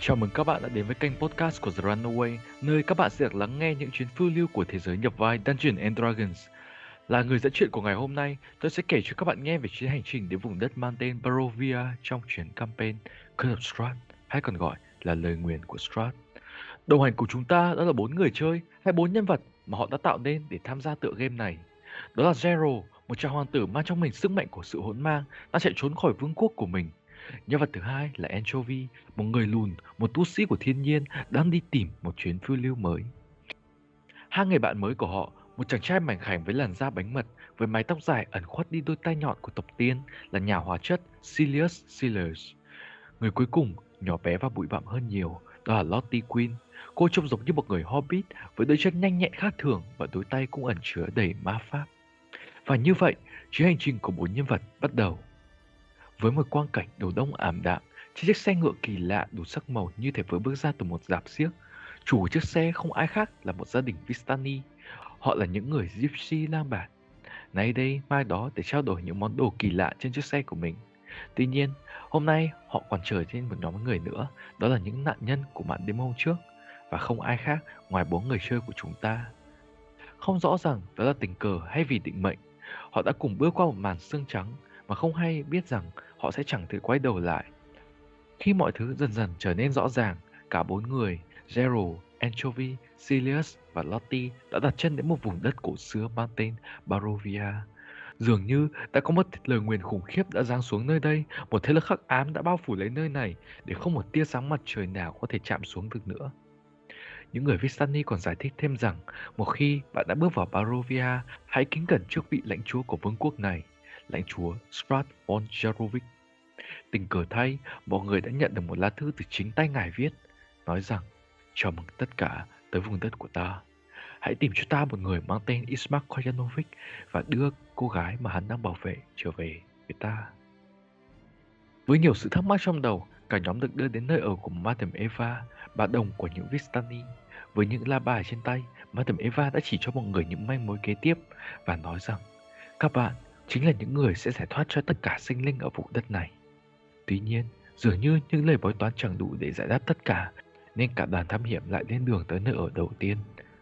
Chào mừng các bạn đã đến với kênh podcast của The Runaway, nơi các bạn sẽ được lắng nghe những chuyến phiêu lưu của thế giới nhập vai Dungeons and Dragons. Là người dẫn chuyện của ngày hôm nay, tôi sẽ kể cho các bạn nghe về chuyến hành trình đến vùng đất mang tên Barovia trong chuyến campaign Curse of Strahd, hay còn gọi là lời nguyền của Strahd. Đồng hành của chúng ta đó là bốn người chơi hay bốn nhân vật mà họ đã tạo nên để tham gia tựa game này. Đó là Zero, một chàng hoàng tử mang trong mình sức mạnh của sự hỗn mang, đã chạy trốn khỏi vương quốc của mình. Nhân vật thứ hai là Anchovy, một người lùn, một tu sĩ của thiên nhiên đang đi tìm một chuyến phiêu lưu mới. Hai người bạn mới của họ, một chàng trai mảnh khảnh với làn da bánh mật, với mái tóc dài ẩn khuất đi đôi tay nhọn của tộc tiên là nhà hóa chất Silius Sealers. Người cuối cùng, nhỏ bé và bụi bặm hơn nhiều, đó là Lottie Queen. Cô trông giống như một người hobbit với đôi chân nhanh nhẹn khác thường và đôi tay cũng ẩn chứa đầy ma pháp. Và như vậy, chuyến hành trình của bốn nhân vật bắt đầu. Với một quang cảnh đầu đông ảm đạm, trên chiếc xe ngựa kỳ lạ đủ sắc màu như thể vừa bước ra từ một dạp xiếc, chủ chiếc xe không ai khác là một gia đình Vistani. Họ là những người Gypsy lang bạt. Nay đây, mai đó để trao đổi những món đồ kỳ lạ trên chiếc xe của mình. Tuy nhiên, hôm nay họ còn chờ trên một nhóm người nữa, đó là những nạn nhân của màn đêm hôm trước, và không ai khác ngoài bốn người chơi của chúng ta. Không rõ rằng đó là tình cờ hay vì định mệnh, họ đã cùng bước qua một màn xương trắng mà không hay biết rằng họ sẽ chẳng thể quay đầu lại. Khi mọi thứ dần dần trở nên rõ ràng, cả bốn người, Zero, Anchovy, Silius và Lottie đã đặt chân đến một vùng đất cổ xưa mang tên Barovia. Dường như đã có một lời nguyền khủng khiếp đã giáng xuống nơi đây, một thế lực khắc ám đã bao phủ lấy nơi này để không một tia sáng mặt trời nào có thể chạm xuống được nữa. Những người Vistani còn giải thích thêm rằng, một khi bạn đã bước vào Barovia, hãy kính cẩn trước vị lãnh chúa của vương quốc này lãnh chúa Sprat von Jarovic. Tình cờ thay, mọi người đã nhận được một lá thư từ chính tay ngài viết, nói rằng chào mừng tất cả tới vùng đất của ta. Hãy tìm cho ta một người mang tên Ismak Koyanovic và đưa cô gái mà hắn đang bảo vệ trở về với ta. Với nhiều sự thắc mắc trong đầu, cả nhóm được đưa đến nơi ở của Madame Eva, bà đồng của những Vistani. Với những la bài trên tay, Madame Eva đã chỉ cho mọi người những manh mối kế tiếp và nói rằng các bạn chính là những người sẽ giải thoát cho tất cả sinh linh ở vùng đất này. Tuy nhiên, dường như những lời bói toán chẳng đủ để giải đáp tất cả, nên cả đoàn thám hiểm lại lên đường tới nơi ở đầu tiên,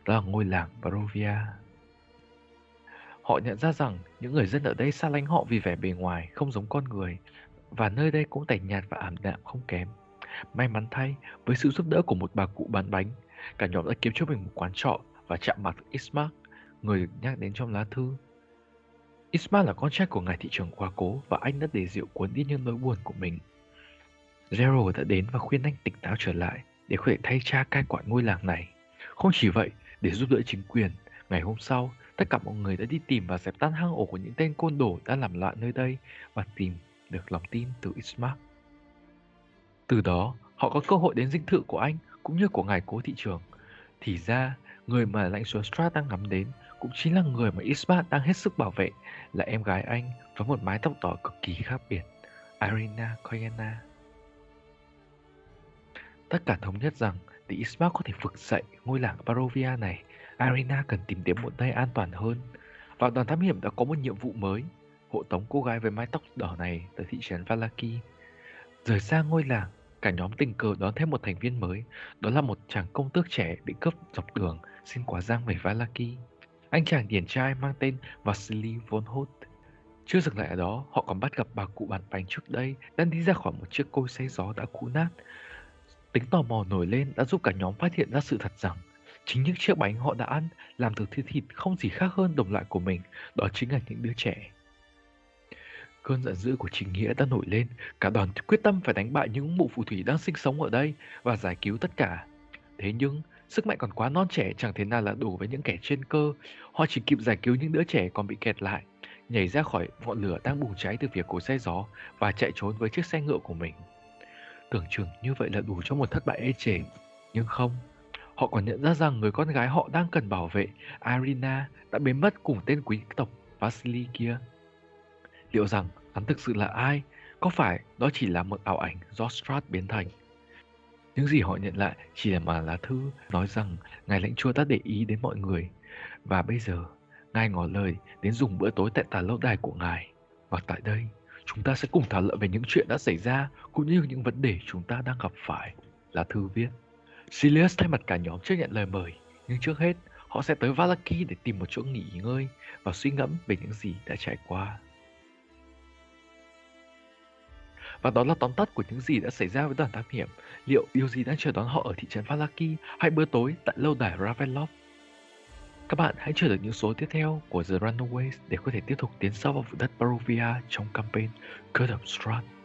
đó là ngôi làng Barovia. Họ nhận ra rằng những người dân ở đây xa lánh họ vì vẻ bề ngoài không giống con người, và nơi đây cũng tẻ nhạt và ảm đạm không kém. May mắn thay, với sự giúp đỡ của một bà cụ bán bánh, cả nhóm đã kiếm cho mình một quán trọ và chạm mặt Ismark, người được nhắc đến trong lá thư Isma là con trai của ngài thị trưởng quá cố và anh đã để rượu cuốn đi những nỗi buồn của mình. Zero đã đến và khuyên anh tỉnh táo trở lại để có thể thay cha cai quản ngôi làng này. Không chỉ vậy, để giúp đỡ chính quyền, ngày hôm sau, tất cả mọi người đã đi tìm và dẹp tan hang ổ của những tên côn đồ đã làm loạn nơi đây và tìm được lòng tin từ Isma. Từ đó, họ có cơ hội đến dinh thự của anh cũng như của ngài cố thị trường. Thì ra, người mà lãnh chúa Strat đang ngắm đến cũng chính là người mà Ismat đang hết sức bảo vệ, là em gái anh với một mái tóc đỏ cực kỳ khác biệt, Irina Koyana. Tất cả thống nhất rằng để Ismat có thể vực dậy ngôi làng Barovia này, Irina cần tìm đến một nơi an toàn hơn. Và đoàn thám hiểm đã có một nhiệm vụ mới, hộ tống cô gái với mái tóc đỏ này tới thị trấn Valaki. Rời xa ngôi làng, cả nhóm tình cờ đón thêm một thành viên mới, đó là một chàng công tước trẻ bị cướp dọc đường xin quả giang về Valaki. Anh chàng điển trai mang tên Vasily von Chưa dừng lại ở đó, họ còn bắt gặp bà cụ bán bánh trước đây đang đi ra khỏi một chiếc côi xe gió đã cũ nát. Tính tò mò nổi lên đã giúp cả nhóm phát hiện ra sự thật rằng chính những chiếc bánh họ đã ăn làm từ thịt thịt không gì khác hơn đồng loại của mình, đó chính là những đứa trẻ. Cơn giận dữ của Trình Nghĩa đã nổi lên, cả đoàn quyết tâm phải đánh bại những mụ phù thủy đang sinh sống ở đây và giải cứu tất cả. Thế nhưng, Sức mạnh còn quá non trẻ chẳng thể nào là đủ với những kẻ trên cơ. Họ chỉ kịp giải cứu những đứa trẻ còn bị kẹt lại, nhảy ra khỏi ngọn lửa đang bùng cháy từ phía cổ xe gió và chạy trốn với chiếc xe ngựa của mình. Tưởng chừng như vậy là đủ cho một thất bại ê chề, nhưng không. Họ còn nhận ra rằng người con gái họ đang cần bảo vệ, Arina, đã biến mất cùng tên quý tộc Vasily kia. Liệu rằng hắn thực sự là ai? Có phải đó chỉ là một ảo ảnh do Strat biến thành? Những gì họ nhận lại chỉ là mà lá thư nói rằng ngài lãnh chúa đã để ý đến mọi người và bây giờ ngài ngỏ lời đến dùng bữa tối tại tà lâu đài của ngài. Và tại đây, chúng ta sẽ cùng thảo luận về những chuyện đã xảy ra cũng như những vấn đề chúng ta đang gặp phải. là thư viết. Silius thay mặt cả nhóm chấp nhận lời mời, nhưng trước hết họ sẽ tới Valaki để tìm một chỗ nghỉ ngơi và suy ngẫm về những gì đã trải qua. Và đó là tóm tắt của những gì đã xảy ra với đoàn thám hiểm. Liệu điều gì đang chờ đón họ ở thị trấn Valaki hay bữa tối tại lâu đài Ravenloft? Các bạn hãy chờ đợi những số tiếp theo của The Runaways để có thể tiếp tục tiến sâu vào vùng đất Barovia trong campaign Curse of Strahd.